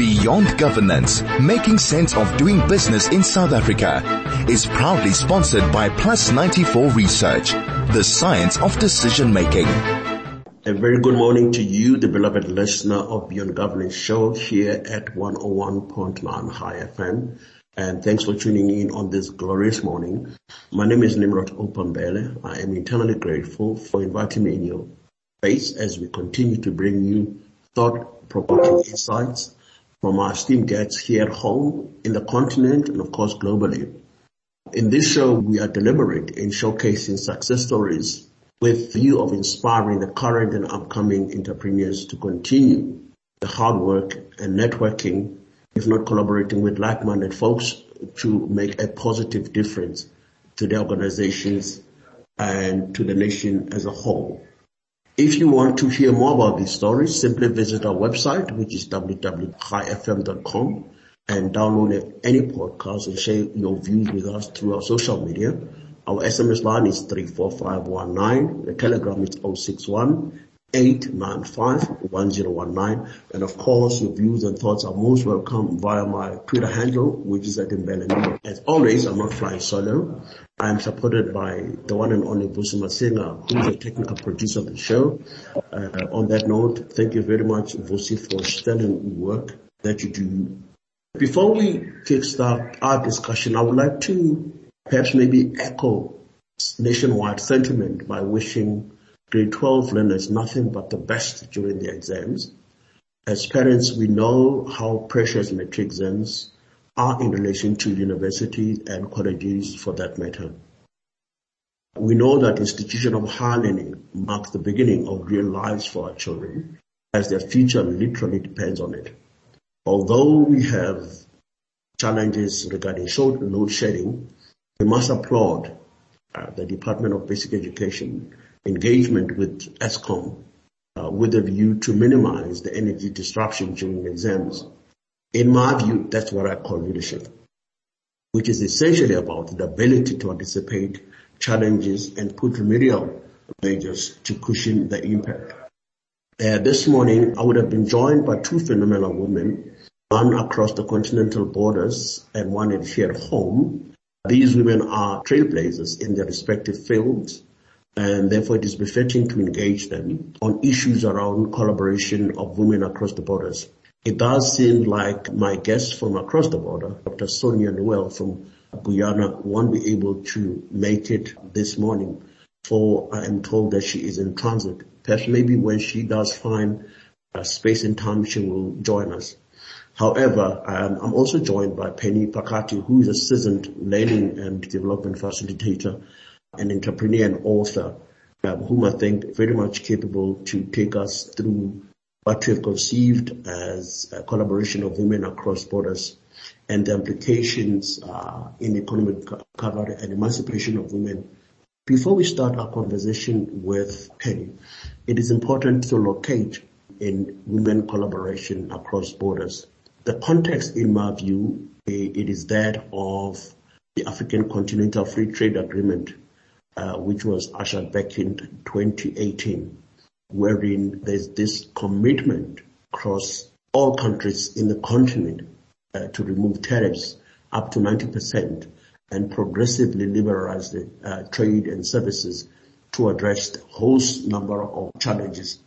Beyond Governance, Making Sense of Doing Business in South Africa is proudly sponsored by Plus 94 Research, the science of decision making. A very good morning to you, the beloved listener of Beyond Governance show here at 101.9 High FM. And thanks for tuning in on this glorious morning. My name is Nimrod Mbele. I am eternally grateful for inviting me in your space as we continue to bring you thought-provoking insights from our esteemed guests here at home, in the continent, and of course globally. In this show, we are deliberate in showcasing success stories with view of inspiring the current and upcoming entrepreneurs to continue the hard work and networking, if not collaborating with like-minded folks to make a positive difference to the organizations and to the nation as a whole. If you want to hear more about these stories, simply visit our website, which is www.highfm.com and download any podcast and share your views with us through our social media. Our SMS line is 34519. The telegram is 061 895-1019. And of course, your views and thoughts are most welcome via my Twitter handle, which is at Mbeleni. As always, I'm not flying solo. I am supported by the one and only Vusi Masinga, who is a technical producer of the show. Uh, on that note, thank you very much, Vusi, for sterling work that you do. Before we kickstart our discussion, I would like to perhaps maybe echo nationwide sentiment by wishing grade 12 learners nothing but the best during the exams. As parents, we know how precious matric exams are in relation to universities and colleges for that matter. We know that institution of higher learning marks the beginning of real lives for our children as their future literally depends on it. Although we have challenges regarding short load shedding, we must applaud uh, the Department of Basic Education engagement with Eskom uh, with a view to minimize the energy disruption during exams. In my view, that's what I call leadership, which is essentially about the ability to anticipate challenges and put remedial measures to cushion the impact. Uh, this morning, I would have been joined by two phenomenal women, one across the continental borders and one here at home. These women are trailblazers in their respective fields and therefore it is befitting to engage them on issues around collaboration of women across the borders. It does seem like my guest from across the border, Dr. Sonia Noel from Guyana, won't be able to make it this morning, for I am told that she is in transit. Perhaps maybe when she does find a space and time, she will join us. However, um, I'm also joined by Penny Phakathi, who is a seasoned learning and development facilitator an entrepreneur and author, um, whom I think very much capable to take us through we have conceived as a collaboration of women across borders and the implications uh, in economic recovery and emancipation of women. Before we start our conversation with Penny, it is important to locate in women collaboration across borders. The context, in my view, it is that of the African Continental Free Trade Agreement uh, which was ushered back in 2018, wherein there's this commitment across all countries in the continent uh, to remove tariffs up to 90% and progressively liberalize the uh, trade and services to address the host number of challenges.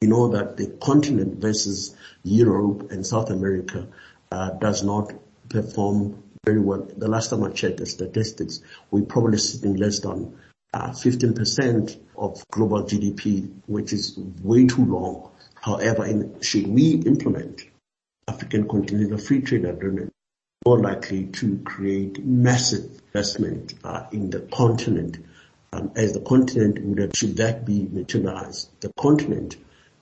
We know that the continent versus Europe and South America uh, does not perform very well. The last time I checked the statistics, we're probably sitting less than uh, 15% of global GDP, which is way too long. However, in, should we implement African Continental Free Trade Agreement, more likely to create massive investment uh, in the continent. Um, as the continent would have, should that be materialized, the continent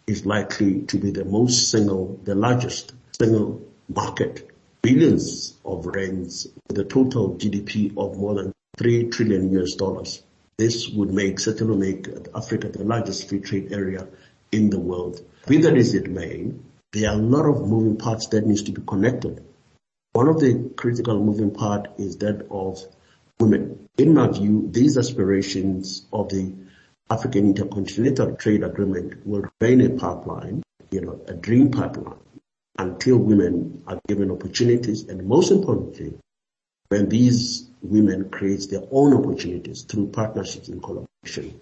is likely to be the most single, the largest single market billions of rands with a total GDP of more than 3 trillion US dollars. This would make, certainly make Africa the largest free trade area in the world. Be that as it may, there are a lot of moving parts that needs to be connected. One of the critical moving part is that of women. In my view, these aspirations of the African Intercontinental Trade Agreement will remain a pipeline, you know, a dream pipeline until women are given opportunities and most importantly, when these women create their own opportunities through partnerships and collaboration.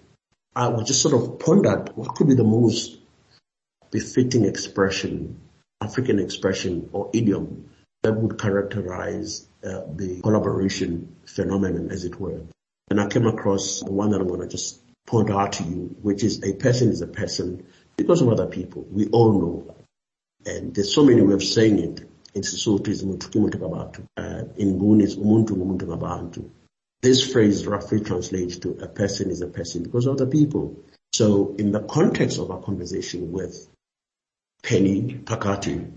I would just sort of pondered what could be the most befitting expression, African expression or idiom that would characterize uh, the collaboration phenomenon as it were. And I came across the one that I'm going to just point out to you, which is a person is a person because of other people. We all know that. And there's so many ways of saying it. In Sesotho is mutu uh, In Nguni is umuntu ngumuntu ngabantu. This phrase roughly translates to a person is a person because of the people. So in the context of our conversation with Penny Phakathi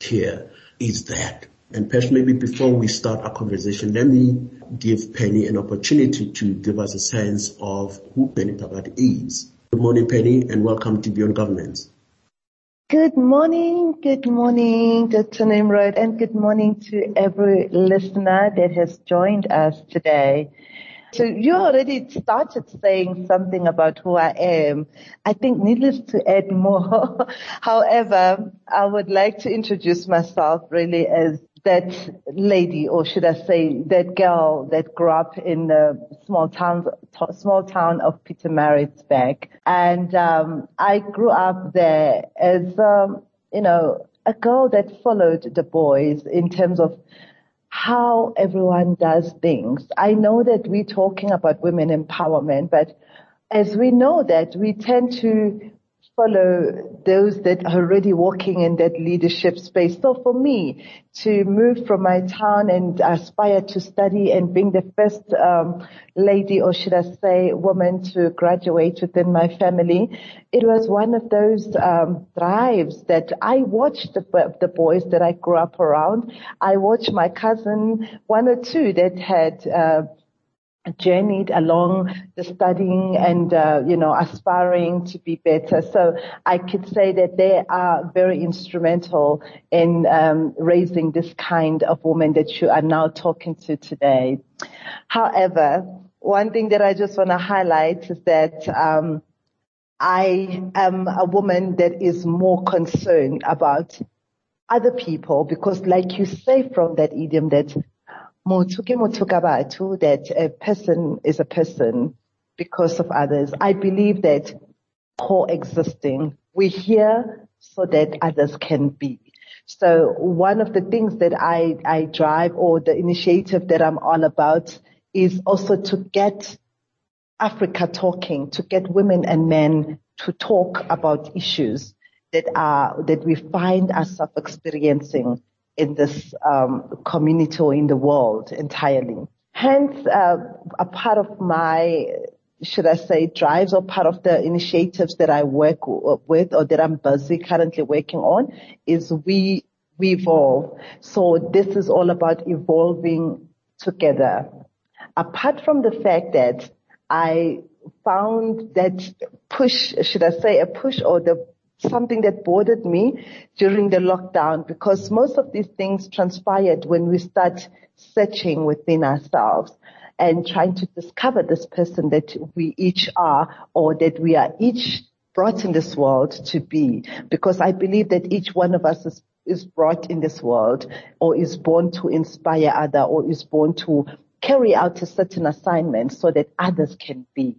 here is that. And perhaps maybe before we start our conversation, let me give Penny an opportunity to give us a sense of who Penny Phakathi is. Good morning, Penny, and welcome to Beyond Governance. Good morning, good morning, Dr. Nimrod, and good morning to every listener that has joined us today. So you already started saying something about who I am. I think needless to add more. However, I would like to introduce myself really as that lady, or should I say that girl that grew up in the small town, small town of Pietermaritzburg. And, um, I grew up there as, um, you know, a girl that followed the boys in terms of how everyone does things. I know that we're talking about women empowerment, but as we know that we tend to follow those that are already walking in that leadership space. So for me to move from my town and aspire to study and being the first um, lady, or should I say, woman to graduate within my family, it was one of those um, drives that I watched the, the boys that I grew up around. I watched my cousin, one or two that had. Uh, journeyed along the studying and uh, you know aspiring to be better. So i could say that they are very instrumental in um, raising this kind of woman that you are now talking to today. However one thing that i just want to highlight is that um, i am a woman that is more concerned about other people because like you say from that idiom that that a person is a person because of others. I believe that coexisting, we're here so that others can be. So one of the things that I, I drive or the initiative that I'm all about is also to get Africa talking, to get women and men to talk about issues that are, that we find ourselves experiencing in this um, community or in the world entirely. Hence, uh, a part of my, should I say, drives or part of the initiatives that I work with or that I'm busy currently working on is we, we evolve. So this is all about evolving together. Apart from the fact that I found that push, should I say, a push or the something that bothered me during the lockdown because most of these things transpired when we start searching within ourselves and trying to discover this person that we each are or that we are each brought in this world to be. Because I believe that each one of us is, is brought in this world or is born to inspire other or is born to carry out a certain assignment so that others can be.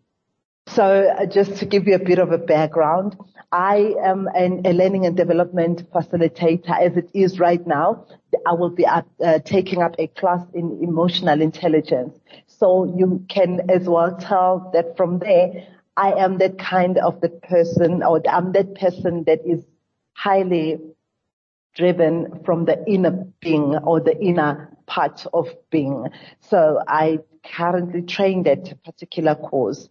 So uh, just to give you a bit of a background, I am an, a learning and development facilitator as it is right now. I will be uh, taking up a class in emotional intelligence. So you can as well tell that from there, I am that kind of the person or I'm that person that is highly driven from the inner being or the inner part of being. So I currently train that particular course.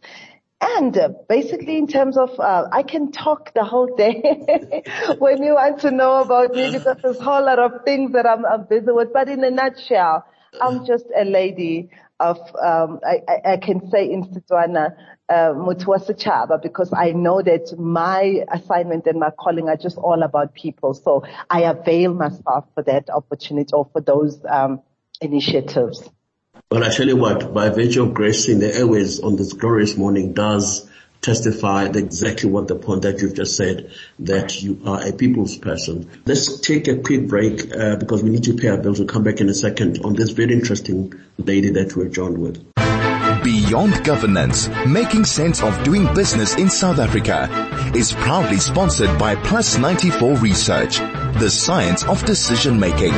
And uh, basically in terms of, uh, I can talk the whole day when you want to know about me because there's a whole lot of things that I'm, I'm busy with. But in a nutshell, I'm just a lady of, um, I, I, can say in Setswana, uh, because I know that my assignment and my calling are just all about people. So I avail myself for that opportunity or for those, um, initiatives. Well, I tell you what, by virtue of gracing the airways on this glorious morning does testify exactly what the point that you've just said, that you are a people's person. Let's take a quick break uh, because we need to pay our bills. We'll come back in a second on this very interesting lady that we're joined with. Beyond Governance, making sense of doing business in South Africa is proudly sponsored by Plus 94 Research, the science of decision making.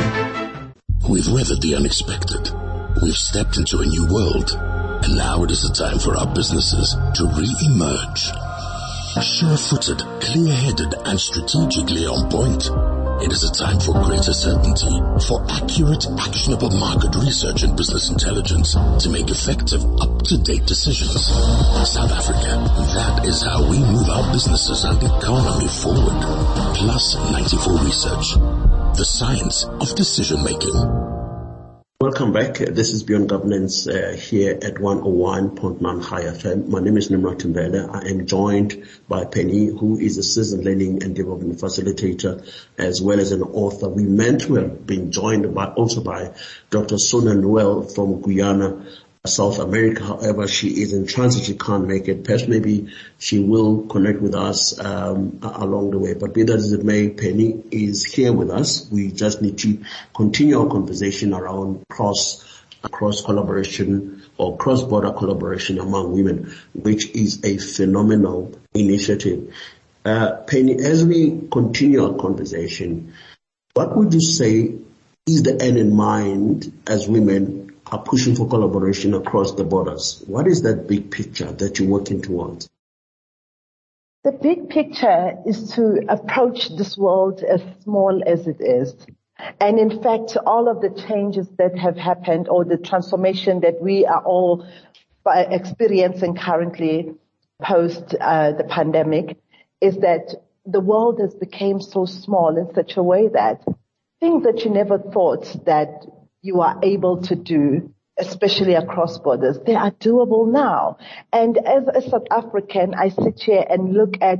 We've weathered the unexpected. We've stepped into a new world. And now it is the time for our businesses to re-emerge. Sure-footed, clear-headed and strategically on point. It is a time for greater certainty, for accurate, actionable market research and business intelligence to make effective, up-to-date decisions. South Africa, that is how we move our businesses and economy forward. Plus 94 Research, the science of decision making. Welcome back. This is Beyond Governance uh, here at 101.9 High FM. My name is Nimrod Mbele. I am joined by Penny, who is a citizen learning and development facilitator, as well as an author. We meant to have been joined by also by Dr. Sonia Noel from Guyana, South America. However, she is in transit. She can't make it. Perhaps maybe she will connect with us um, along the way. But be that as it may, Penny is here with us. We just need to continue our conversation around cross cross collaboration or cross-border collaboration among women, which is a phenomenal initiative. Uh, Penny, as we continue our conversation, what would you say is the end in mind as women are pushing for collaboration across the borders. What is that big picture that you're working towards? The big picture is to approach this world as small as it is. And in fact, all of the changes that have happened or the transformation that we are all experiencing currently post uh, the pandemic is that the world has become so small in such a way that things that you never thought that you are able to do, especially across borders, they are doable now. And as a South African, I sit here and look at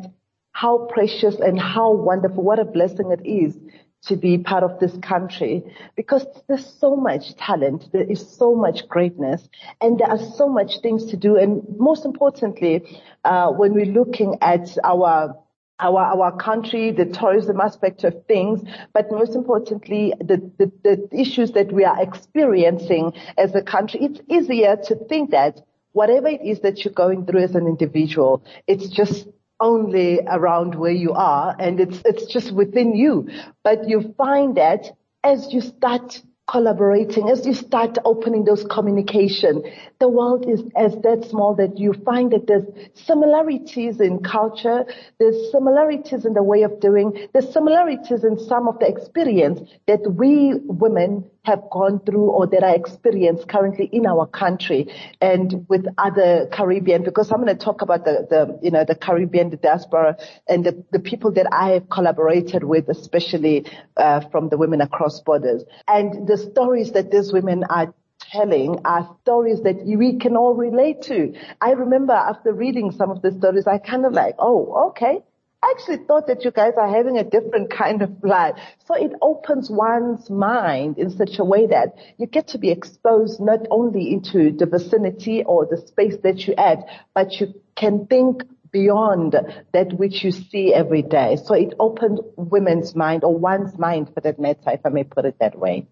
how precious and how wonderful, what a blessing it is to be part of this country because there's so much talent, there is so much greatness, and there are so much things to do. And most importantly, uh, when we're looking at our our, our country, the tourism aspect of things, but most importantly, the, the, the issues that we are experiencing as a country. It's easier to think that whatever it is that you're going through as an individual, it's just only around where you are and it's, it's just within you. But you find that as you start collaborating, as you start opening those communication, the world is as that small that you find that there's similarities in culture, there's similarities in the way of doing, there's similarities in some of the experience that we women have gone through or that are experienced currently in our country and with other Caribbean, because I'm going to talk about the, the you know, the Caribbean, the diaspora and the, the people that I have collaborated with, especially uh, from the women across borders. And the stories that these women are telling are stories that we can all relate to. I remember after reading some of the stories, I kind of like, oh, okay. I actually thought that you guys are having a different kind of life. So it opens one's mind in such a way that you get to be exposed not only into the vicinity or the space that you add, but you can think beyond that which you see every day. So it opens women's mind or one's mind for that matter, if I may put it that way.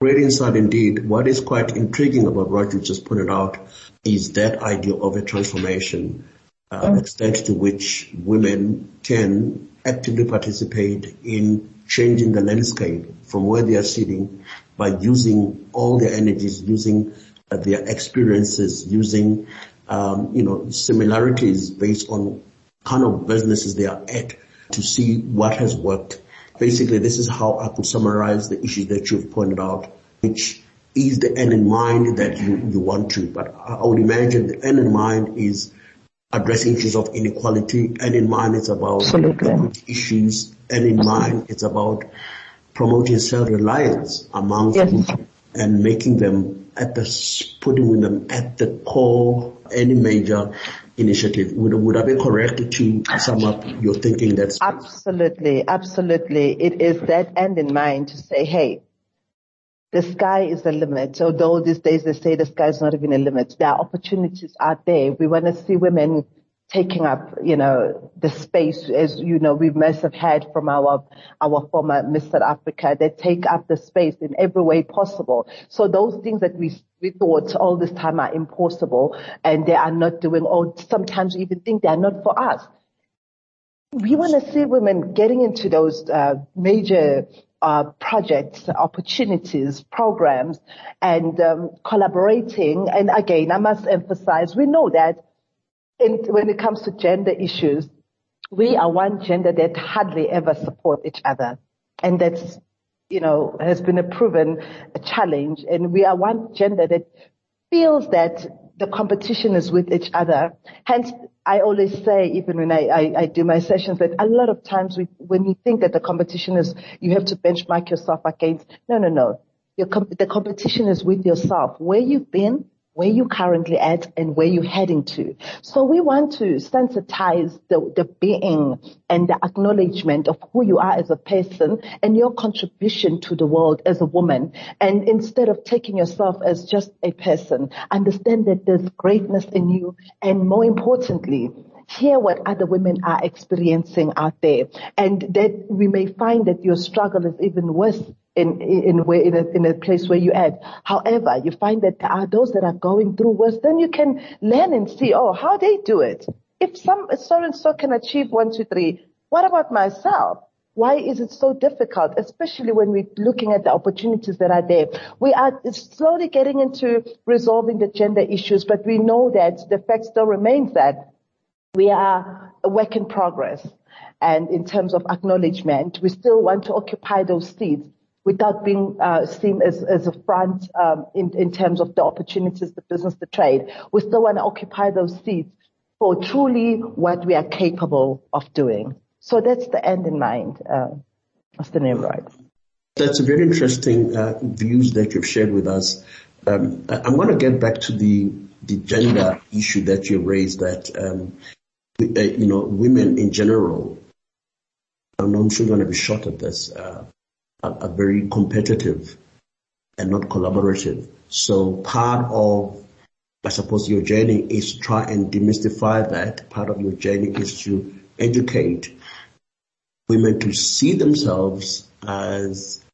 Great insight indeed. What is quite intriguing about what you just pointed out is that idea of a transformation, uh, extent to which women can actively participate in changing the landscape from where they are sitting by using all their energies, using uh, their experiences, using um, you know similarities based on kind of businesses they are at to see what has worked Basically, this is how I could summarize the issues that you've pointed out, which is the end in mind that you, you want to. But I would imagine the end in mind is addressing issues of inequality, and in mind it's about issues, and in mind it's about promoting self-reliance among yes. people and making them at the, putting them at the core any major initiative. Would, would I be correct to sum up your thinking that's Absolutely, absolutely. It is that end in mind to say, hey, the sky is the limit. Although these days they say the sky is not even a limit. There are opportunities out there. We want to see women taking up, you know, the space as, you know, we must have had from our, our former Mr. Africa They take up the space in every way possible. So those things that we, we thought all this time are impossible and they are not doing, or sometimes even think they are not for us. We want to see women getting into those uh, major uh, projects, opportunities, programs, and um, collaborating. And again, I must emphasize, we know that in, when it comes to gender issues, we are one gender that hardly ever support each other. And that's, you know, has been a proven challenge. And we are one gender that feels that the competition is with each other. Hence, I always say, even when I, I, I do my sessions, that a lot of times we, when you think that the competition is, you have to benchmark yourself against, no, no, no. The competition is with yourself. Where you've been, where you're currently at and where you're heading to. So we want to sensitize the, the being and the acknowledgement of who you are as a person and your contribution to the world as a woman. And instead of taking yourself as just a person, understand that there's greatness in you and more importantly, hear what other women are experiencing out there and that we may find that your struggle is even worse in in where in a, in a place where you at. However, you find that there are those that are going through worse. Then you can learn and see, oh, how they do it. If some so and so can achieve one, two, three, what about myself? Why is it so difficult, especially when we're looking at the opportunities that are there? We are slowly getting into resolving the gender issues, but we know that the fact still remains that we are a work in progress. And in terms of acknowledgement, we still want to occupy those seats without being uh, seen as, as a front um, in, in terms of the opportunities, the business, the trade. We still want to occupy those seats for truly what we are capable of doing. So that's the end in mind, uh. Nimrod. That's a very interesting uh, views that you've shared with us. Um, I, want to get back to the the gender issue that you raised. That um, uh, you know, women in general. I'm sure you're going to be shot at this. Uh, are, are very competitive and not collaborative. So part of, I suppose, your journey is to try and demystify that. Part of your journey is to educate women to see themselves as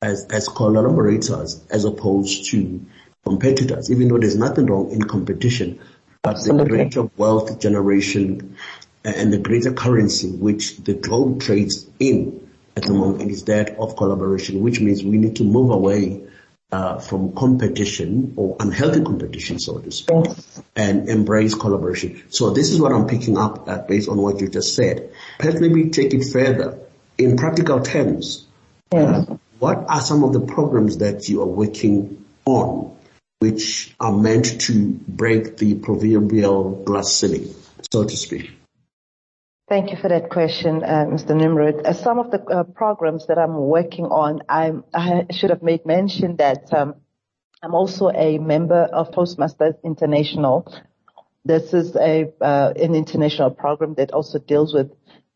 as as collaborators as opposed to competitors. Even though there's nothing wrong in competition, but the greater wealth generation and the greater currency which the globe trades in at the moment is that of collaboration, which means we need to move away uh, from competition or unhealthy competition, so to speak, and embrace collaboration. So this is what I'm picking up at based on what you just said. Perhaps maybe take it further in practical terms. Uh, what are some of the programs that you are working on which are meant to break the proverbial glass ceiling, so to speak? Thank you for that question, uh, Mr. Nimrod. Uh, some of the uh, programs that I'm working on, I'm, i should have made mention that um, I'm also a member of Toastmasters International. This is a uh, an international program that also deals with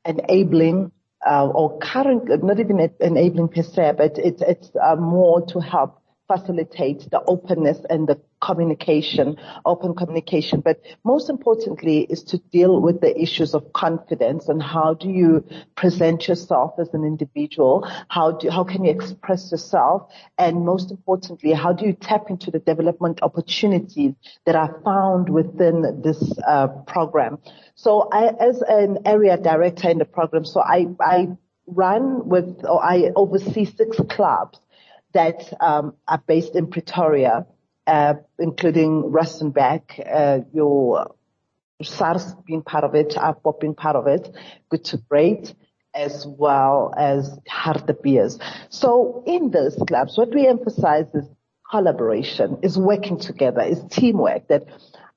enabling uh, or current, not even enabling per se, but it's it's uh, more to help facilitate the openness and the communication, open communication. But most importantly is to deal with the issues of confidence and how do you present yourself as an individual? How do, how can you express yourself? And most importantly, how do you tap into the development opportunities that are found within this uh, program? So I, as an area director in the program, so I, I run with, or I oversee six clubs that um, are based in Pretoria, uh, including Rustenburg, uh, your SARS being part of it, AVBOB being part of it, Good to Great, as well as Hartebeers. So in those clubs, what we emphasize is collaboration, is working together, is teamwork, that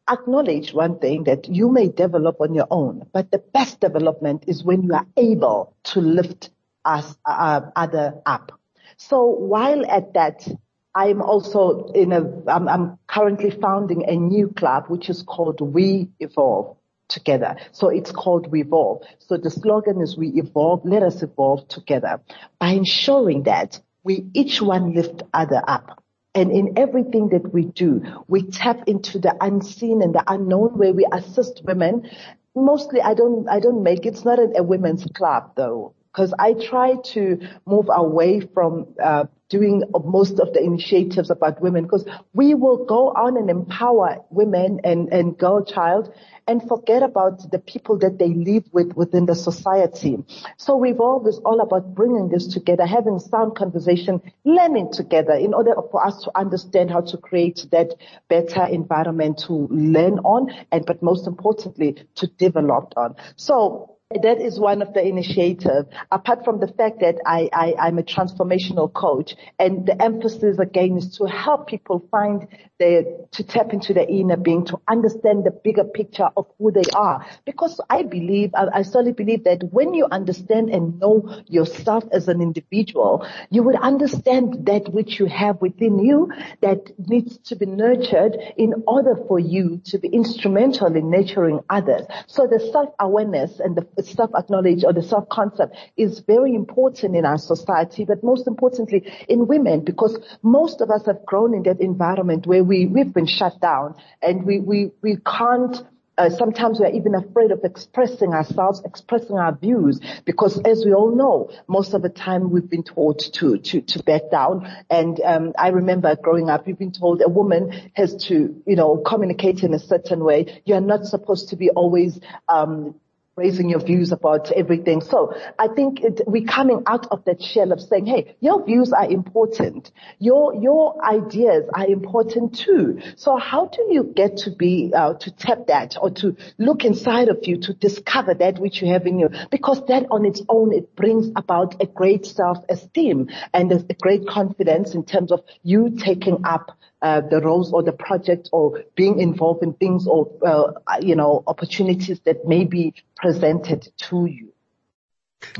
acknowledge one thing that you may develop on your own, but the best development is when you are able to lift us, uh, other up. So while at that, I'm also in a, I'm, I'm currently founding a new club, which is called We Evolve together. So it's called We Evolve. So the slogan is We Evolve, let us evolve together by ensuring that we each one lift other up. And in everything that we do, we tap into the unseen and the unknown where we assist women mostly I don't, I don't make, it's not a, a women's club though because I try to move away from uh, doing most of the initiatives about women because we will go on and empower women and, and girl child and forget about the people that they live with within the society. So Revolve is all about bringing this together, having sound conversation, learning together in order for us to understand how to create that better environment to learn on and, but most importantly, to develop on. So that is one of the initiatives. Apart from the fact that I, I, I'm a transformational coach and the emphasis again is to help people find the, to tap into their inner being, to understand the bigger picture of who they are. Because I believe, I, I solely believe that when you understand and know yourself as an individual, you would understand that which you have within you that needs to be nurtured in order for you to be instrumental in nurturing others. So the self-awareness and the self-acknowledge or the self-concept is very important in our society, but most importantly in women because most of us have grown in that environment where we, we've been shut down and we, we, we can't uh, sometimes we're even afraid of expressing ourselves, expressing our views, because as we all know, most of the time we've been taught to to to back down. And um, I remember growing up, we've been told a woman has to, you know, communicate in a certain way. You are not supposed to be always um, raising your views about everything. So I think it, we're coming out of that shell of saying, hey, your views are important. Your, your ideas are important too. So how do you get to be, uh, to tap that or to look inside of you to discover that which you have in you? Because that on its own, it brings about a great self-esteem and a, a great confidence in terms of you taking up uh, the roles or the project or being involved in things or, uh, you know, opportunities that may be presented to you.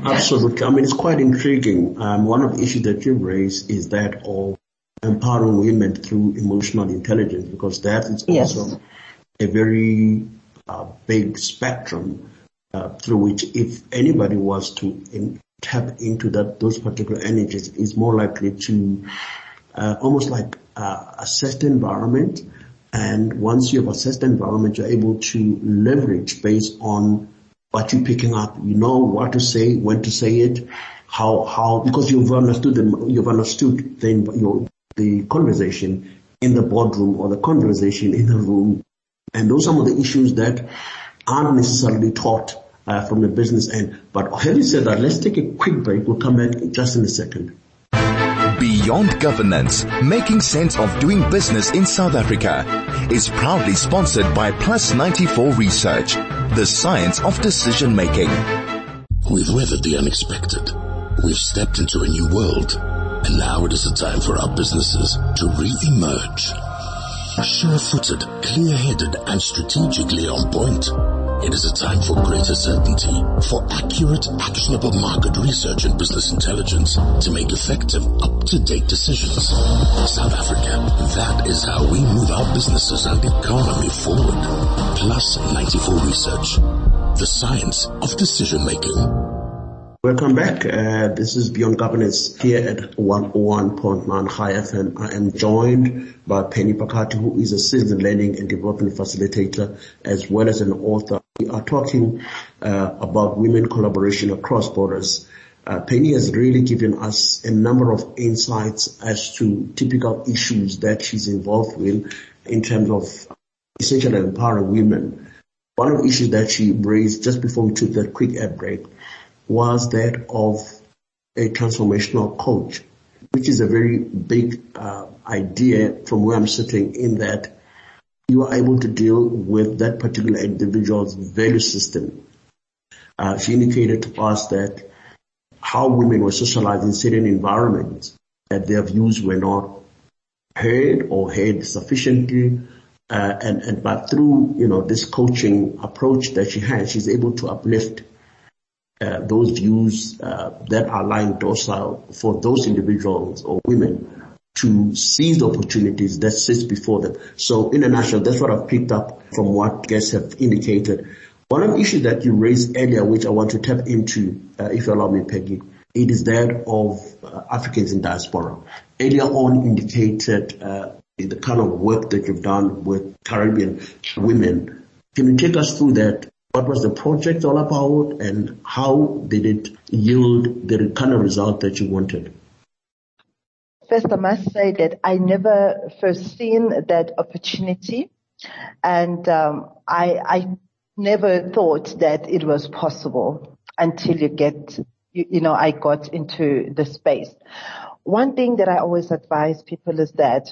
Absolutely. I mean, it's quite intriguing. Um, one of the issues that you raised is that of empowering women through emotional intelligence because that is also yes. a very uh, big spectrum uh, through which if anybody was to in, tap into that those particular energies is more likely to uh, almost like uh, assess the environment. And once you have assessed the environment, you're able to leverage based on what you're picking up. You know what to say, when to say it, how, how, because you've understood them, you've understood the, your, the conversation in the boardroom or the conversation in the room. And those are some of the issues that aren't necessarily taught uh, from the business end. But having said that, let's take a quick break. We'll come back just in a second. Beyond Governance, making sense of doing business in South Africa is proudly sponsored by Plus 94 Research, the science of decision making. We've weathered the unexpected. We've stepped into a new world. And now it is the time for our businesses to re-emerge. Sure-footed, clear-headed and strategically on point. It is a time for greater certainty, for accurate, actionable market research and business intelligence to make effective, up-to-date decisions. South Africa, that is how we move our businesses and economy forward. Plus 94 Research, the science of decision making. Welcome back. Uh, this is Beyond Governance here at 101.9 High FM. I am joined by Penny Phakathi, who is a citizen learning and development facilitator as well as an author. We are talking uh, about women collaboration across borders. Uh, Penny has really given us a number of insights as to typical issues that she's involved with in terms of essentially empowering women. One of the issues that she raised just before we took that quick ad break was that of a transformational coach, which is a very big uh, idea from where I'm sitting in that you are able to deal with that particular individual's value system. Uh, she indicated to us that how women were socialized in certain environments, that their views were not heard or heard sufficiently, uh, and, and but through you know this coaching approach that she has, she's able to uplift uh, those views uh, that are lying docile for those individuals or women to seize the opportunities that sits before them. So in a nutshell, that's what I've picked up from what guests have indicated. One of the issues that you raised earlier, which I want to tap into, uh, if you allow me, Peggy, it is that of uh, Africans in diaspora. Earlier on indicated uh, the kind of work that you've done with Caribbean women. Can you take us through that what was the project all about and how did it yield the kind of result that you wanted? First, I must say that I never first seen that opportunity and um, I, I never thought that it was possible until you get, you, you know, I got into the space. One thing that I always advise people is that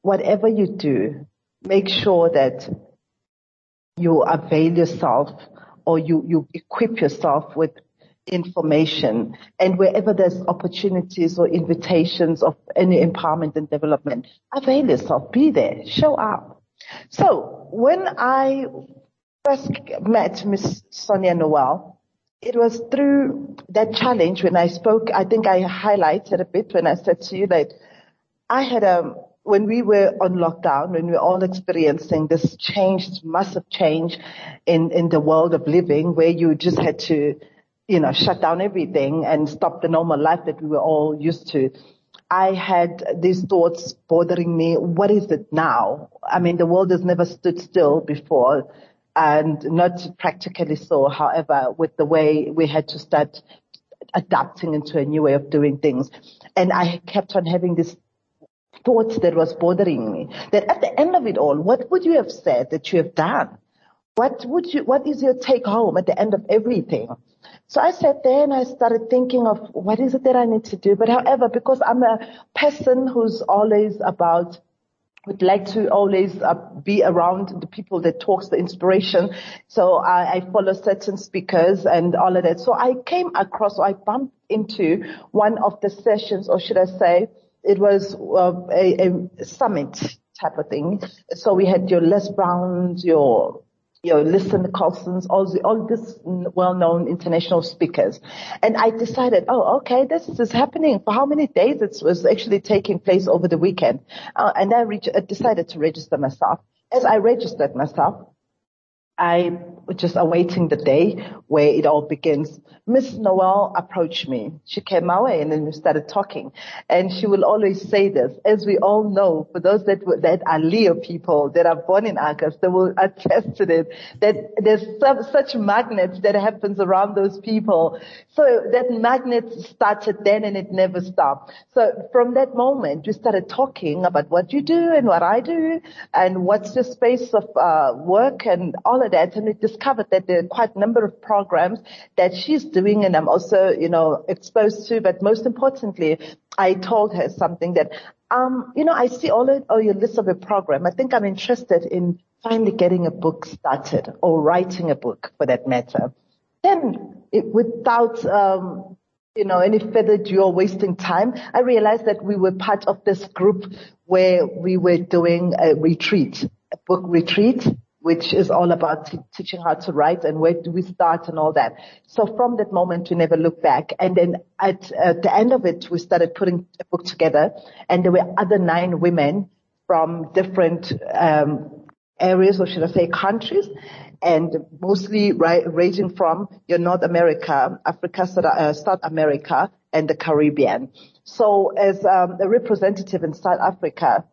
whatever you do, make sure that you avail yourself or you, you equip yourself with information. And wherever there's opportunities or invitations of any empowerment and development, avail yourself, be there, show up. So when I first met Miss Sonia Noel, it was through that challenge when I spoke, I think I highlighted a bit when I said to you that I had a, um, when we were on lockdown, when we were all experiencing this change, massive change in, in the world of living where you just had to, you know, shut down everything and stop the normal life that we were all used to. I had these thoughts bothering me. What is it now? I mean, the world has never stood still before and not practically so. However, with the way we had to start adapting into a new way of doing things. And I kept on having this thoughts that was bothering me. That at the end of it all, what would you have said that you have done? What would you, what is your take home at the end of everything? So I sat there and I started thinking of what is it that I need to do. But however, because I'm a person who's always about would like to always uh, be around the people that talks the inspiration. So I, I, follow certain speakers and all of that. So I came across, or I bumped into one of the sessions, or should I say, it was uh, a, a, summit type of thing. So we had your Les Browns, your your Listen to Carlsons, all the, all these well-known international speakers. And I decided, oh, okay, this is happening. For how many days it was actually taking place over the weekend? Uh, and I re- decided to register myself. As I registered myself, I just awaiting the day where it all begins. Miss Noel approached me. She came my way and then we started talking. And she will always say this, as we all know, for those that, that are Leo people that are born in August, they will attest to this, that there's some, such magnets that happens around those people. So that magnet started then and it never stopped. So from that moment, we started talking about what you do and what I do and what's the space of uh, work and all of that. And we discovered that there are quite a number of programs that she's doing and I'm also, you know, exposed to. But most importantly, I told her something that, um, you know, I see all, of, all your list of a program. I think I'm interested in finally getting a book started or writing a book for that matter. Then it, without, um, you know, any further ado or wasting time, I realized that we were part of this group where we were doing a retreat, a book retreat which is all about t- teaching how to write and where do we start and all that. So from that moment, we never looked back. And then at, at the end of it, we started putting a book together and there were other nine women from different, um, areas or should I say countries and mostly ranging from your North America, Africa, uh, South America and the Caribbean. So as um, a representative in South Africa,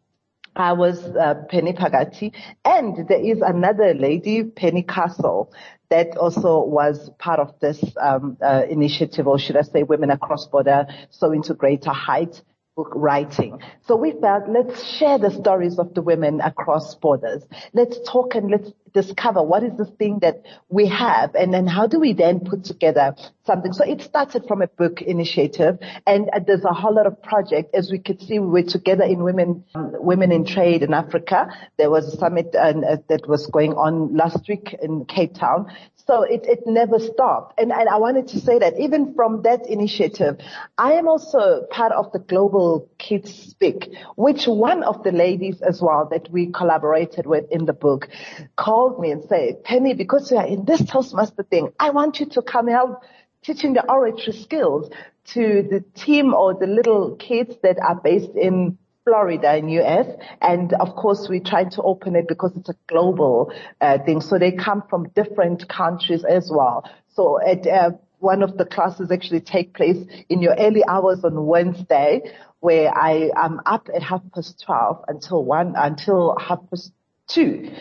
I was uh, Penny Phakathi, and there is another lady, Penny Castle, that also was part of this um, uh, initiative, or should I say, Women Across Border, so into greater height book writing. So we felt let's share the stories of the women across borders. Let's talk and let's discover what is the thing that we have and then how do we then put together something. So it started from a book initiative and uh, there's a whole lot of project. As we could see, we were together in women, um, women in trade in Africa. There was a summit uh, that was going on last week in Cape Town. So it, it never stopped. And, and I wanted to say that even from that initiative, I am also part of the Global Kids Speak, which one of the ladies as well that we collaborated with in the book called me and said, Penny, because you are in this Toastmaster thing, I want you to come help teaching the oratory skills to the team or the little kids that are based in Florida in US. And of course, we try to open it because it's a global uh, thing. So they come from different countries as well. So at, uh, one of the classes actually take place in your early hours on Wednesday where I am up at half past 12 until one, until half past two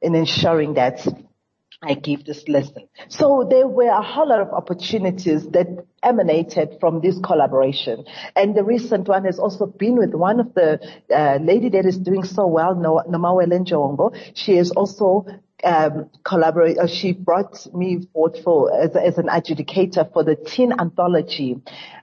in ensuring that I give this lesson. So there were a whole lot of opportunities that emanated from this collaboration. And the recent one has also been with one of the uh, lady that is doing so well, Nomawele Njongo. She is also um, collaborate. Uh, she brought me forth for as, as, an adjudicator for the teen anthology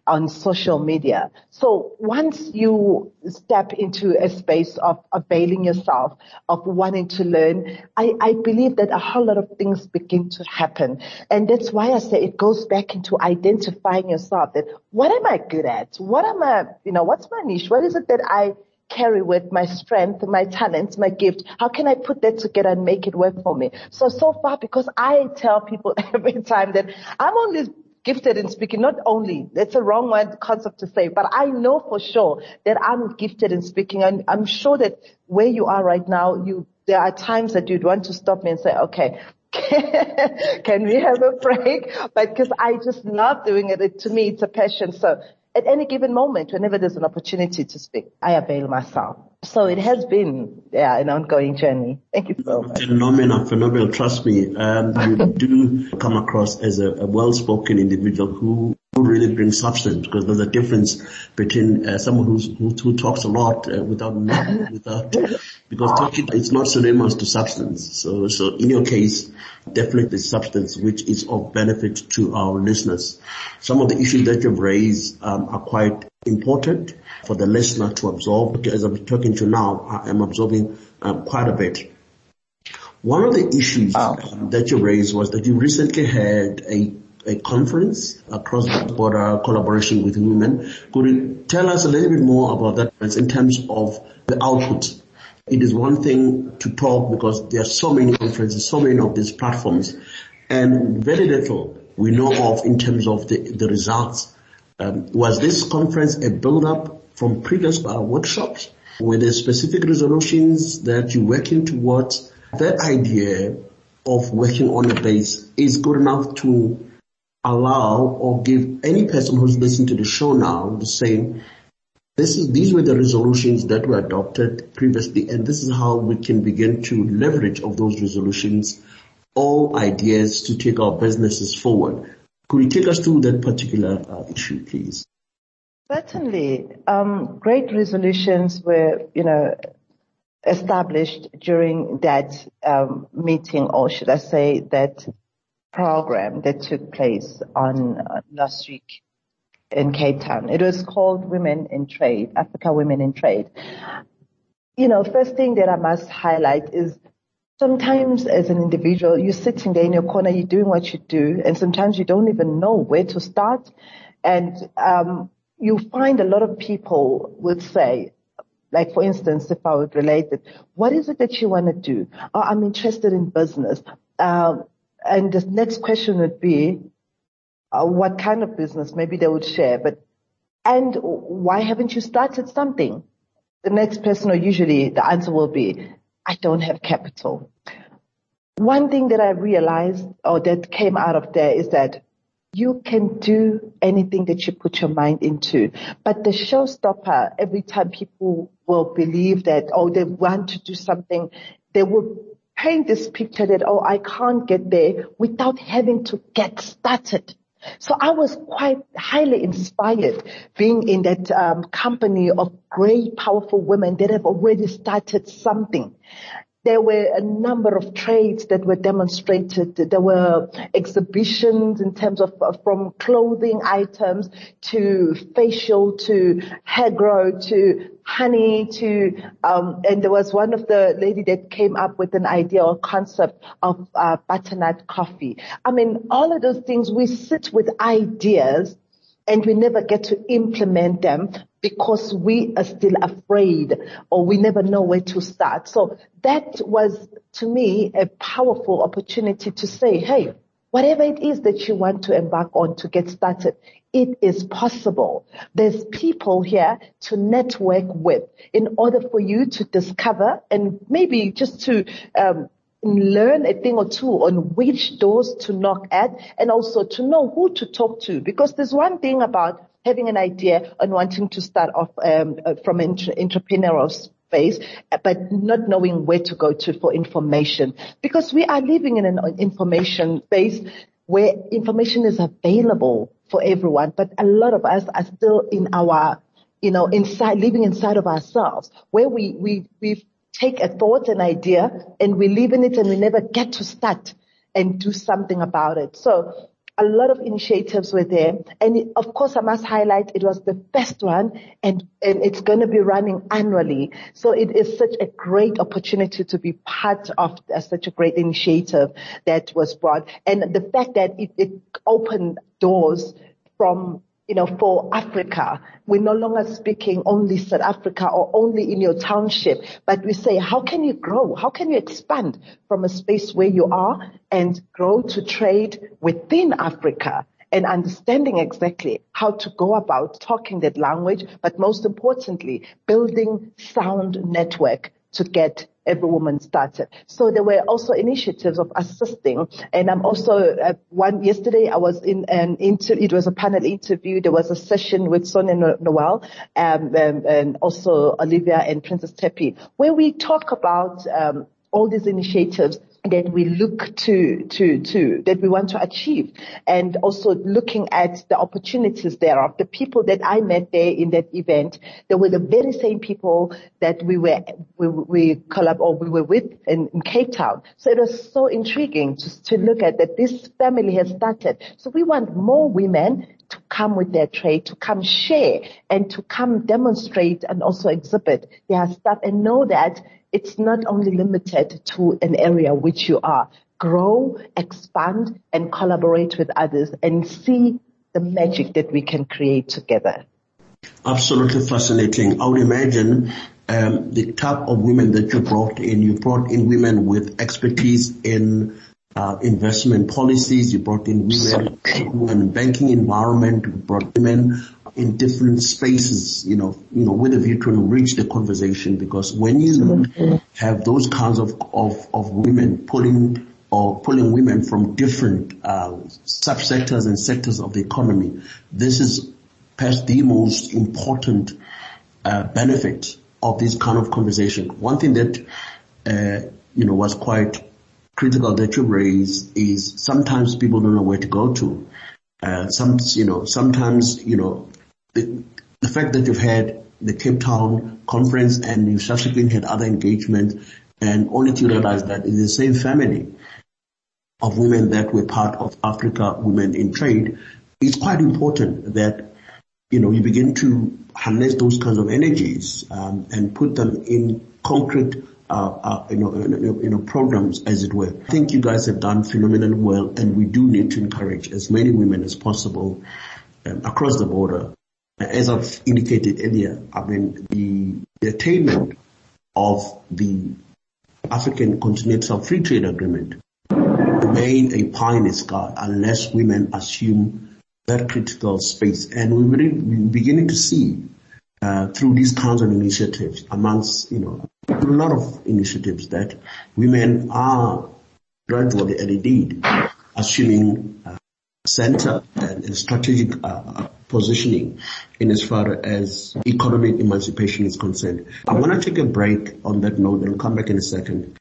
on social media. So once you step into a space of availing yourself, of wanting to learn, I, I believe that a whole lot of things begin to happen. And that's why I say it goes back into identifying yourself that what am I good at? What am I, you know, what's my niche? What is it that I carry with my strength, my talents, my gift? How can I put that together and make it work for me? So, so far, because I tell people every time that I'm only gifted in speaking, not only, that's a wrong word concept to say, but I know for sure that I'm gifted in speaking and I'm sure that where you are right now, you, there are times that you'd want to stop me and say, okay, can we have a break? But because I just love doing it. it. To me, it's a passion. So at any given moment, whenever there's an opportunity to speak, I avail myself. So it has been, yeah, an ongoing journey. Thank you so much. Phenomenal, phenomenal. Trust me, um, you do come across as a, a well-spoken individual who really bring substance because there's a difference between uh, someone who's, who, who, talks a lot uh, without without because talking it's not synonymous to substance. So so in your case, definitely substance which is of benefit to our listeners. Some of the issues that you've raised um, are quite important for the listener to absorb. As I'm talking to now, I am absorbing um, quite a bit. One of the issues um, that you raised was that you recently had a a conference across the border collaboration with women. Could you tell us a little bit more about that in terms of the output? It is one thing to talk because there are so many conferences, so many of these platforms, and very little we know of in terms of the, the results. Um, was this conference a build-up from previous uh, workshops? Were there specific resolutions that you're working towards? That idea of working on a base is good enough to allow or give any person who's listening to the show now the same. this is, these were the resolutions that were adopted previously and this is how we can begin to leverage of those resolutions all ideas to take our businesses forward. Could you take us through that particular uh, issue, please? Certainly. Um, great resolutions were, you know, established during that um, meeting, or should I say that program that took place on uh, last week in Cape Town. It was called Women in Trade, Africa Women in Trade. You know, first thing that I must highlight is sometimes as an individual, you're sitting there in your corner, you're doing what you do, and sometimes you don't even know where to start. And um, you find a lot of people would say, like for instance, if I would relate it, what is it that you want to do? Oh, I'm interested in business. Um, and the next question would be, uh, what kind of business? Maybe they would share, but, and why haven't you started something? The next person or usually the answer will be, I don't have capital. One thing that I realized or that came out of there is that you can do anything that you put your mind into. But the showstopper, every time people will believe that, oh, they want to do something, they will paint this picture that, oh, I can't get there without having to get started. So I was quite highly inspired being in that um, company of great, powerful women that have already started something. There were a number of trades that were demonstrated. There were exhibitions in terms of from clothing items to facial to hair grow to honey to um, and there was one of the lady that came up with an idea or concept of uh, butternut coffee. I mean, all of those things we sit with ideas and we never get to implement them because we are still afraid or we never know where to start. So that was to me a powerful opportunity to say, hey, whatever it is that you want to embark on to get started, it is possible. There's people here to network with in order for you to discover and maybe just to um, learn a thing or two on which doors to knock at and also to know who to talk to. Because there's one thing about having an idea and wanting to start off um, uh, from an entrepreneurial space, but not knowing where to go to for information. Because we are living in an information space where information is available for everyone, but a lot of us are still in our, you know, inside, living inside of ourselves, where we, we, we take a thought, an idea, and we live in it and we never get to start and do something about it. So a lot of initiatives were there. And of course, I must highlight it was the first one and, and it's going to be running annually. So it is such a great opportunity to be part of uh, such a great initiative that was brought. And the fact that it, it opened doors from you know, for Africa. We're no longer speaking only South Africa or only in your township, but we say, how can you grow? How can you expand from a space where you are and grow to trade within Africa? and understanding exactly how to go about talking that language, but most importantly, building sound network to get every woman started. So there were also initiatives of assisting. And I'm also, uh, one, yesterday I was in an inter, it was a panel interview. There was a session with Sonia Noel, um, um, and also Olivia and Princess Tepi, where we talk about, um, all these initiatives that we look to, to, to, that we want to achieve and also looking at the opportunities thereof. The people that I met there in that event, they were the very same people that we were, we, we collab or we were with in, in Cape Town. So it was so intriguing to, to look at that this family has started. So we want more women to come with their trade, to come share and to come demonstrate and also exhibit their stuff and know that it's not only limited to an area which you are. Grow, expand, and collaborate with others and see the magic that we can create together. Absolutely fascinating. I would imagine um, the type of women that you brought in, you brought in women with expertise in uh, investment policies, you brought in women in banking environment, you brought women in different spaces, you know, you know, with a view to enrich the conversation because when you have those kinds of, of, of women pulling or pulling women from different uh, subsectors and sectors of the economy, this is perhaps the most important uh, benefit of this kind of conversation. One thing that, uh, you know, was quite critical that you raised is sometimes people don't know where to go to. Uh, some, you know, sometimes, you know, the, the fact that you've had the Cape Town conference and you subsequently had other engagements and only to realize that it's the same family of women that were part of Africa Women in Trade, it's quite important that, you know, you begin to harness those kinds of energies um, and put them in concrete uh, uh, you, know, you know, programs as it were. I think you guys have done phenomenally well and we do need to encourage as many women as possible um, across the border as I've indicated earlier, I mean, the, the attainment of the African Continental Free Trade Agreement remain a pie in the sky unless women assume that critical space. And we're beginning to see uh, through these kinds of initiatives amongst, you know, a lot of initiatives that women are gradually and indeed assuming uh, center and, and strategic uh, positioning in as far as economic emancipation is concerned. I want to take a break on that note and I'll come back in a second.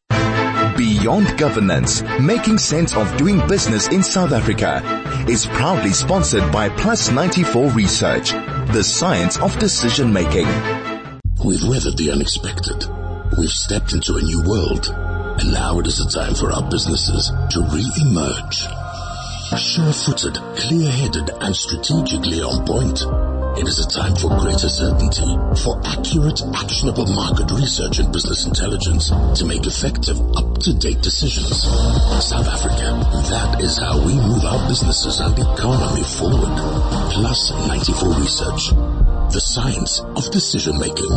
Beyond Governance, making sense of doing business in South Africa is proudly sponsored by Plus 94 Research, the science of decision making. We've weathered the unexpected. We've stepped into a new world. And now it is the time for our businesses to re-emerge Sure-footed, clear-headed and strategically on point. It is a time for greater certainty, for accurate, actionable market research and business intelligence to make effective, up-to-date decisions. South Africa, that is how we move our businesses and economy forward. Plus 94 Research, the science of decision making.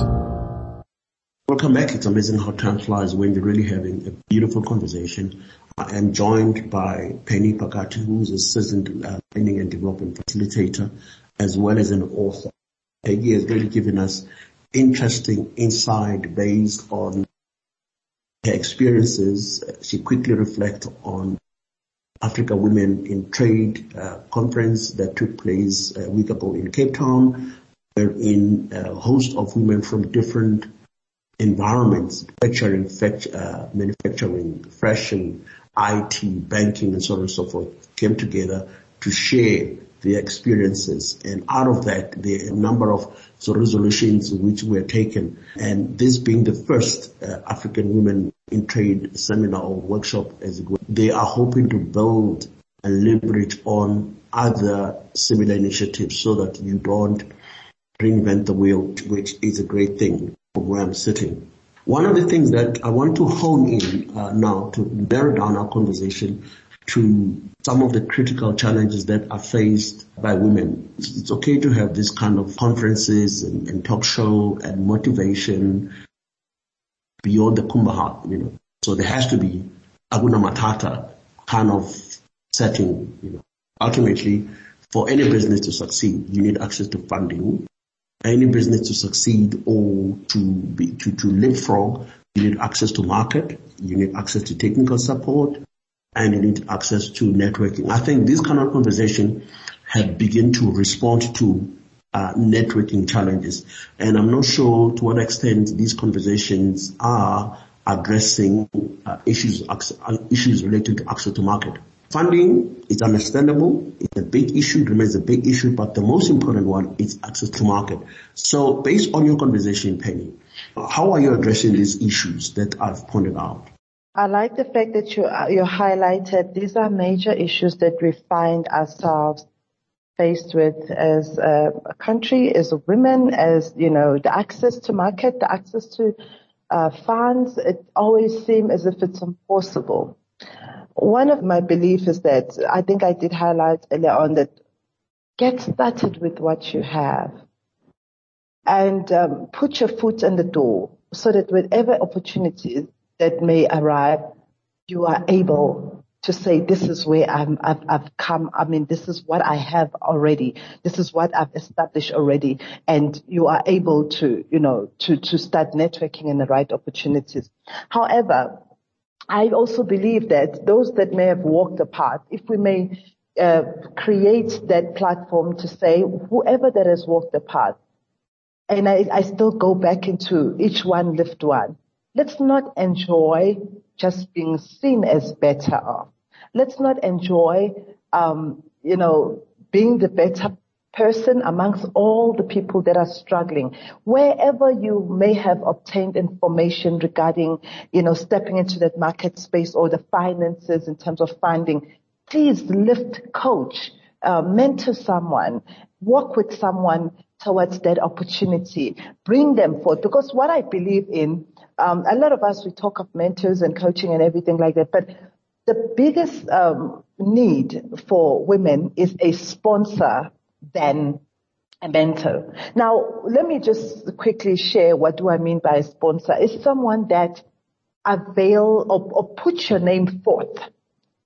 Welcome back. It's amazing how time flies when you're really having a beautiful conversation I am joined by Penny Phakathi, who is a seasoned uh, training and development facilitator, as well as an author. Peggy has really given us interesting insight based on her experiences. She quickly reflects on Africa Women in Trade uh, conference that took place a week ago in Cape Town, wherein a host of women from different environments, manufacturing, uh, manufacturing, fashion, IT, banking, and so on and so forth, came together to share their experiences. And out of that, a number of so resolutions which were taken. And this being the first uh, African Women in Trade seminar or workshop, as it were, they are hoping to build and leverage on other similar initiatives so that you don't reinvent the wheel, which is a great thing from where I'm sitting. One of the things that I want to hone in uh, now to narrow down our conversation to some of the critical challenges that are faced by women. It's okay to have this kind of conferences and, and talk show and motivation beyond the Kumbaya, you know. So there has to be Hakuna Matata kind of setting, you know. Ultimately, for any business to succeed, you need access to funding. Any business to succeed or to be, to, to leapfrog, you need access to market, you need access to technical support, and you need access to networking. I think this kind of conversation have begun to respond to uh, networking challenges. And I'm not sure to what extent these conversations are addressing uh, issues uh, issues related to access to market. Funding is understandable. It's a big issue. It remains a big issue, but the most important one is access to market. So based on your conversation, Penny, how are you addressing these issues that I've pointed out? I like the fact that you, uh, you highlighted these are major issues that we find ourselves faced with as a country, as women, as, you know, the access to market, the access to uh, funds. It always seems as if it's impossible. One of my beliefs is that I think I did highlight earlier on that get started with what you have and um, put your foot in the door so that whatever opportunities that may arrive, you are able to say, this is where I'm, I've, I've come. I mean, this is what I have already. This is what I've established already. And you are able to, you know, to, to start networking in the right opportunities. However, I also believe that those that may have walked the path, if we may uh, create that platform to say, whoever that has walked the path, and I, I still go back into each one lift one. Let's not enjoy just being seen as better off. Let's not enjoy, um, you know, being the better person amongst all the people that are struggling. Wherever you may have obtained information regarding, you know, stepping into that market space or the finances in terms of funding, please lift, coach, uh, mentor someone, work with someone towards that opportunity. Bring them forth because what I believe in um, a lot of us, we talk of mentors and coaching and everything like that, but the biggest um, need for women is a sponsor than a mentor. Now, let me just quickly share what do I mean by a sponsor. It's someone that avail or, or put your name forth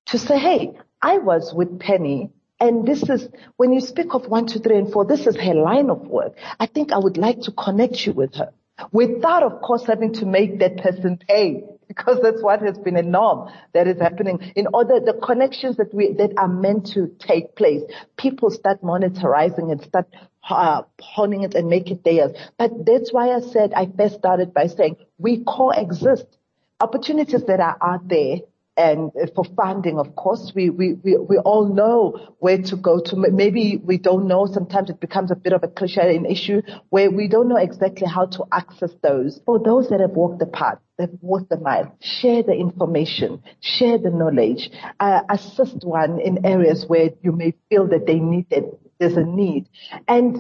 to say, hey, I was with Penny and this is, when you speak of one, two, three, and four, this is her line of work. I think I would like to connect you with her without of course having to make that person pay because that's what has been a norm that is happening in order the connections that we that are meant to take place. People start monetizing and start uh, honing it and make it theirs. But that's why i said i first started by saying we coexist. Opportunities that are out there and for funding, of course, we, we, we, we all know where to go to. Maybe we don't know. Sometimes it becomes a bit of a cliche an issue where we don't know exactly how to access those. For those that have walked the path, that walked the mile, share the information, share the knowledge, uh, assist one in areas where you may feel that they need it there's a need. And,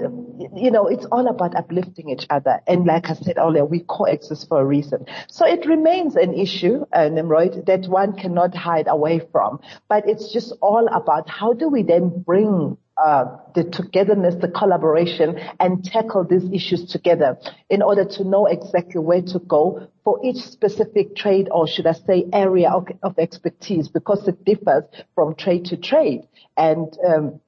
you know, it's all about uplifting each other. And like I said earlier, we coexist for a reason. So it remains an issue, uh, Nimrod, that one cannot hide away from. But it's just all about how do we then bring uh, the togetherness, the collaboration, and tackle these issues together in order to know exactly where to go for each specific trade, or should I say, area of, of expertise, because it differs from trade to trade. And um,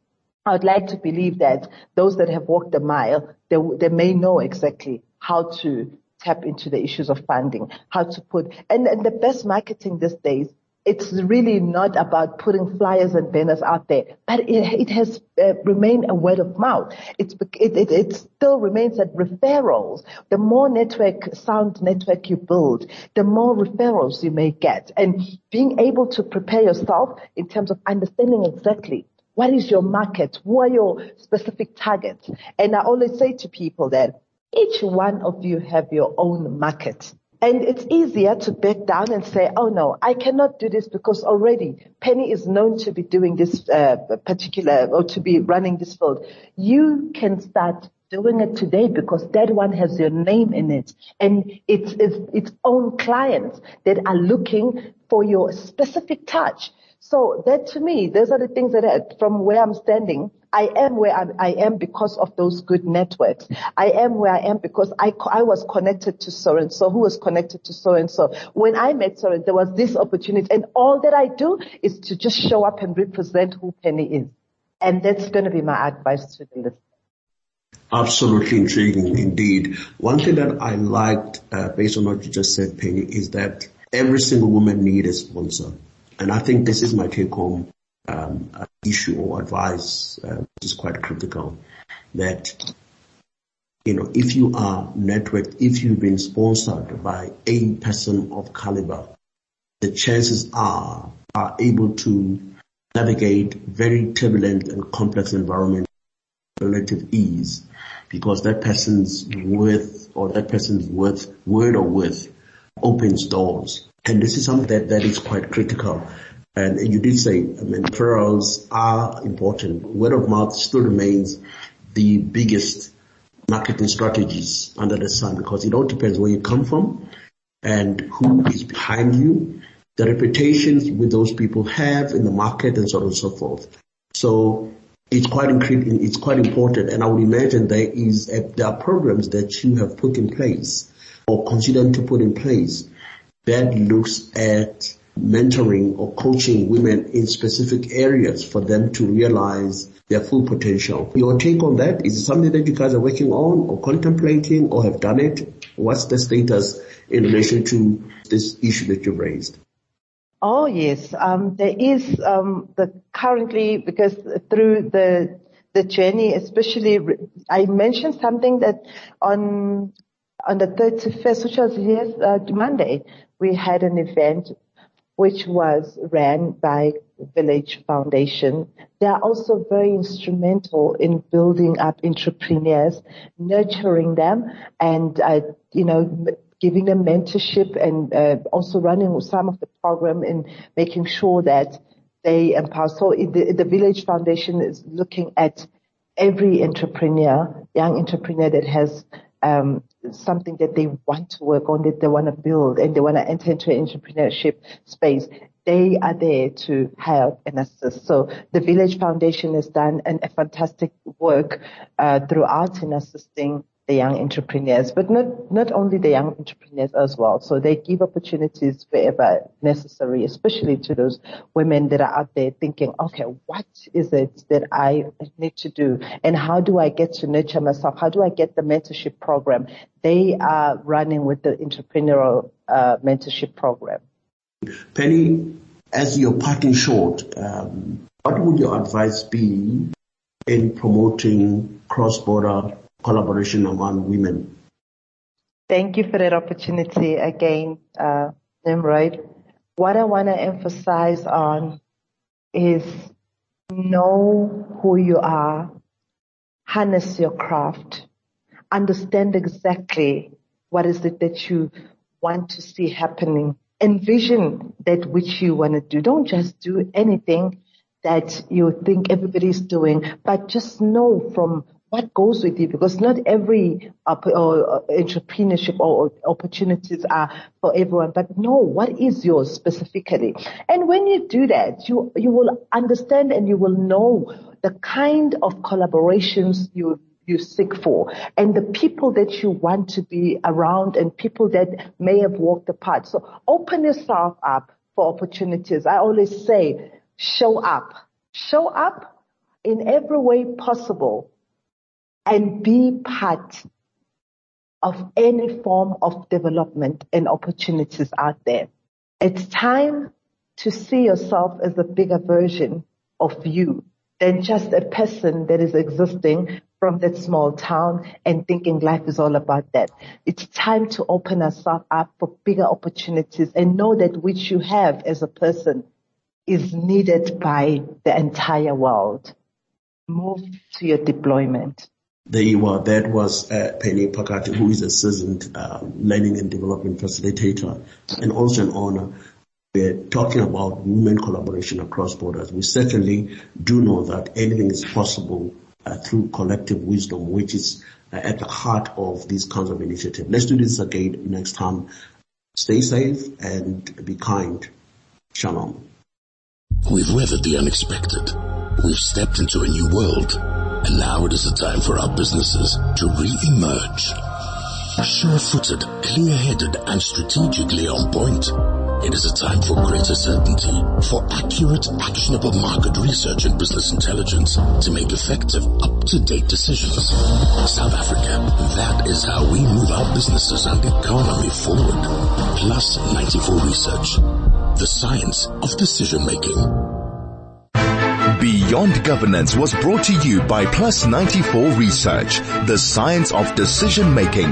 I would like to believe that those that have walked the mile, they, they may know exactly how to tap into the issues of funding, how to put, and, and the best marketing these days it's really not about putting flyers and banners out there, but it, it has uh, remained a word of mouth. It's, it, it, it still remains that referrals, the more network, sound network you build, the more referrals you may get. And being able to prepare yourself in terms of understanding exactly what is your market? Who are your specific targets? And I always say to people that each one of you have your own market. And it's easier to back down and say, oh no, I cannot do this because already Penny is known to be doing this uh, particular or to be running this field. You can start doing it today because that one has your name in it and it's, it's its own clients that are looking for your specific touch. So that to me, those are the things that from where I'm standing, I am where I'm, I am because of those good networks. I am where I am because I, I was connected to so and so, who was connected to so and so. When I met so there was this opportunity and all that I do is to just show up and represent who Penny is. And that's going to be my advice to the listeners. Absolutely intriguing indeed. One thing that I liked, uh, based on what you just said, Penny, is that every single woman needs a sponsor. And I think this is my take home um, issue or advice, uh, which is quite critical, that you know, if you are networked, if you've been sponsored by a person of caliber, the chances are are able to navigate very turbulent and complex environment relative ease because that person's worth or that person's worth, word or worth opens doors. And this is something that, that is quite critical. And you did say, I mean, referrals are important. Word of mouth still remains the biggest marketing strategies under the sun because it all depends where you come from and who is behind you, the reputations with those people have in the market and so on and so forth. So it's quite it's quite important and I would imagine there is a, there are programs that you have put in place or considering to put in place that looks at mentoring or coaching women in specific areas for them to realize their full potential. Your take on that? Is it something that you guys are working on or contemplating or have done it? What's the status in relation to this issue that you've raised? Oh yes, um, there is um, the currently because through the the journey, especially I mentioned something that on on the 31st, which was yes uh, Monday, we had an event which was ran by Village Foundation. They are also very instrumental in building up entrepreneurs, nurturing them, and uh, you know giving them mentorship and uh, also running some of the program and making sure that they empower. So the, the Village Foundation is looking at every entrepreneur, young entrepreneur that has um, something that they want to work on, that they want to build, and they want to enter into an entrepreneurship space, they are there to help and assist. So the Village Foundation has done an, a fantastic work uh, throughout in assisting the young entrepreneurs, but not, not only the young entrepreneurs as well. So they give opportunities wherever necessary, especially to those women that are out there thinking, okay, what is it that I need to do? And how do I get to nurture myself? How do I get the mentorship program? They are running with the entrepreneurial uh, mentorship program. Penny, as you're parting short, um, what would your advice be in promoting cross-border collaboration among women. Thank you for that opportunity again, uh, Nimrod. What I want to emphasize on is know who you are, harness your craft, understand exactly what is it that you want to see happening, envision that which you want to do. Don't just do anything that you think everybody's doing, but just know from what goes with you because not every uh, uh, entrepreneurship or opportunities are for everyone, but know what is yours specifically. And when you do that, you, you will understand and you will know the kind of collaborations you you seek for and the people that you want to be around and people that may have walked apart. So open yourself up for opportunities. I always say, show up. Show up in every way possible and be part of any form of development and opportunities out there. It's time to see yourself as a bigger version of you than just a person that is existing from that small town and thinking life is all about that. It's time to open ourselves up for bigger opportunities and know that which you have as a person is needed by the entire world. Move to your deployment. There you are. That was uh, Penny Phakathi, who is a seasoned uh, learning and development facilitator and also an owner. We're talking about women collaboration across borders. We certainly do know that anything is possible uh, through collective wisdom, which is uh, at the heart of these kinds of initiatives. Let's do this again next time. Stay safe and be kind. Shalom. We've weathered the unexpected. We've stepped into a new world. And now it is the time for our businesses to re-emerge. Sure-footed, clear-headed and strategically on point. It is a time for greater certainty, for accurate, actionable market research and business intelligence to make effective, up-to-date decisions. South Africa, that is how we move our businesses and economy forward. Plus 94 Research, the science of decision making. Beyond Governance was brought to you by Plus 94 Research, the science of decision making.